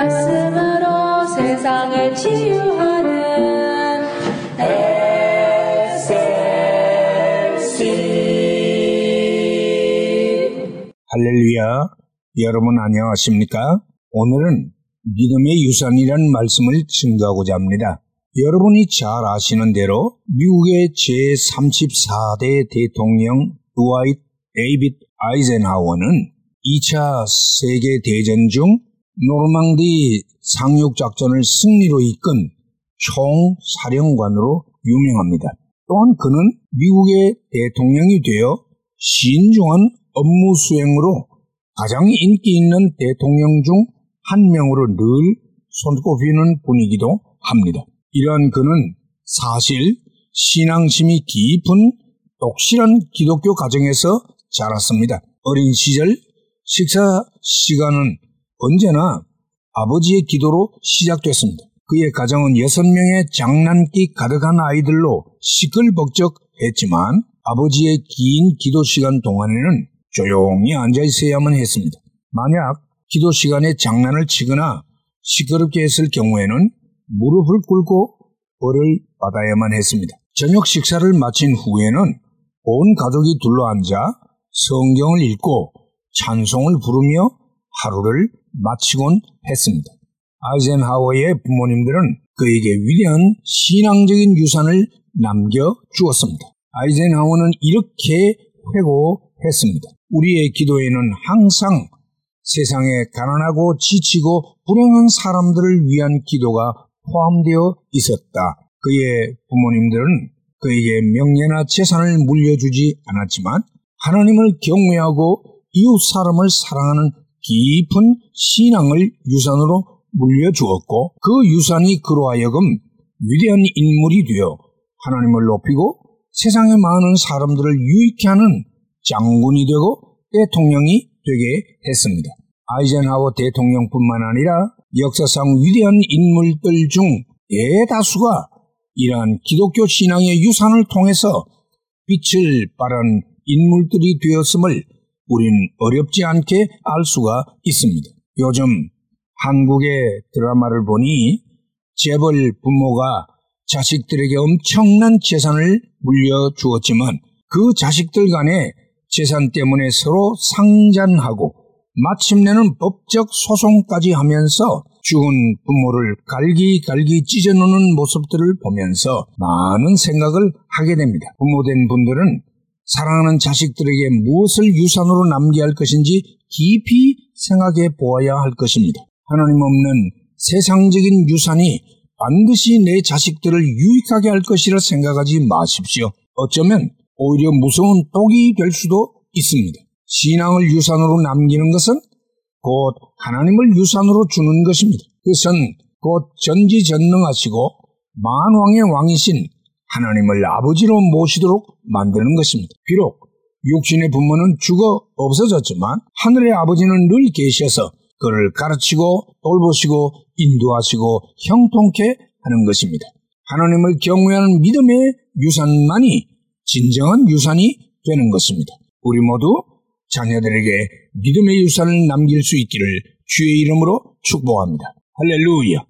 말씀으로 세상을 치유하는 할렐루야. 여러분 안녕하십니까? 오늘은 믿음의 유산이라는 말씀을 증거하고자 합니다. 여러분이 잘 아시는 대로 미국의 제34대 대통령 드와이트 데이빗 아이젠하워는 2차 세계대전 중 노르망디 상륙작전을 승리로 이끈 총사령관으로 유명합니다. 또한 그는 미국의 대통령이 되어 신중한 업무 수행으로 가장 인기 있는 대통령 중 한 명으로 늘 손꼽히는 분이기도 합니다. 이러한 그는 사실 신앙심이 깊은 독실한 기독교 가정에서 자랐습니다. 어린 시절 식사 시간은 언제나 아버지의 기도로 시작됐습니다. 그의 가정은 여섯 명의 장난기 가득한 아이들로 시끌벅적했지만 아버지의 긴 기도 시간 동안에는 조용히 앉아 있어야만 했습니다. 만약 기도 시간에 장난을 치거나 시끄럽게 했을 경우에는 무릎을 꿇고 벌을 받아야만 했습니다. 저녁 식사를 마친 후에는 온 가족이 둘러앉아 성경을 읽고 찬송을 부르며 하루를 마치곤 했습니다. 아이젠하워의 부모님들은 그에게 위대한 신앙적인 유산을 남겨 주었습니다. 아이젠하워는 이렇게 회고했습니다. 우리의 기도에는 항상 세상에 가난하고 지치고 불행한 사람들을 위한 기도가 포함되어 있었다. 그의 부모님들은 그에게 명예나 재산을 물려주지 않았지만 하나님을 경외하고 이웃 사람을 사랑하는 깊은 신앙을 유산으로 물려주었고 그 유산이 그로 하여금 위대한 인물이 되어 하나님을 높이고 세상의 많은 사람들을 유익케 하는 장군이 되고 대통령이 되게 했습니다. 아이젠하워 대통령뿐만 아니라 역사상 위대한 인물들 중 대다수가 이러한 기독교 신앙의 유산을 통해서 빛을 발한 인물들이 되었음을 우린 어렵지 않게 알 수가 있습니다. 요즘 한국의 드라마를 보니 재벌 부모가 자식들에게 엄청난 재산을 물려주었지만 그 자식들 간에 재산 때문에 서로 상잔하고 마침내는 법적 소송까지 하면서 죽은 부모를 갈기갈기 찢어놓는 모습들을 보면서 많은 생각을 하게 됩니다. 부모된 분들은 사랑하는 자식들에게 무엇을 유산으로 남겨야 할 것인지 깊이 생각해 보아야 할 것입니다. 하나님 없는 세상적인 유산이 반드시 내 자식들을 유익하게 할 것이라 생각하지 마십시오. 어쩌면 오히려 무서운 독이 될 수도 있습니다. 신앙을 유산으로 남기는 것은 곧 하나님을 유산으로 주는 것입니다. 그것은 곧 전지전능하시고 만왕의 왕이신 하나님을 아버지로 모시도록 만드는 것입니다. 비록 육신의 부모는 죽어 없어졌지만 하늘의 아버지는 늘 계셔서 그를 가르치고 돌보시고 인도하시고 형통케 하는 것입니다. 하나님을 경외하는 믿음의 유산만이 진정한 유산이 되는 것입니다. 우리 모두 자녀들에게 믿음의 유산을 남길 수 있기를 주의 이름으로 축복합니다. 할렐루야.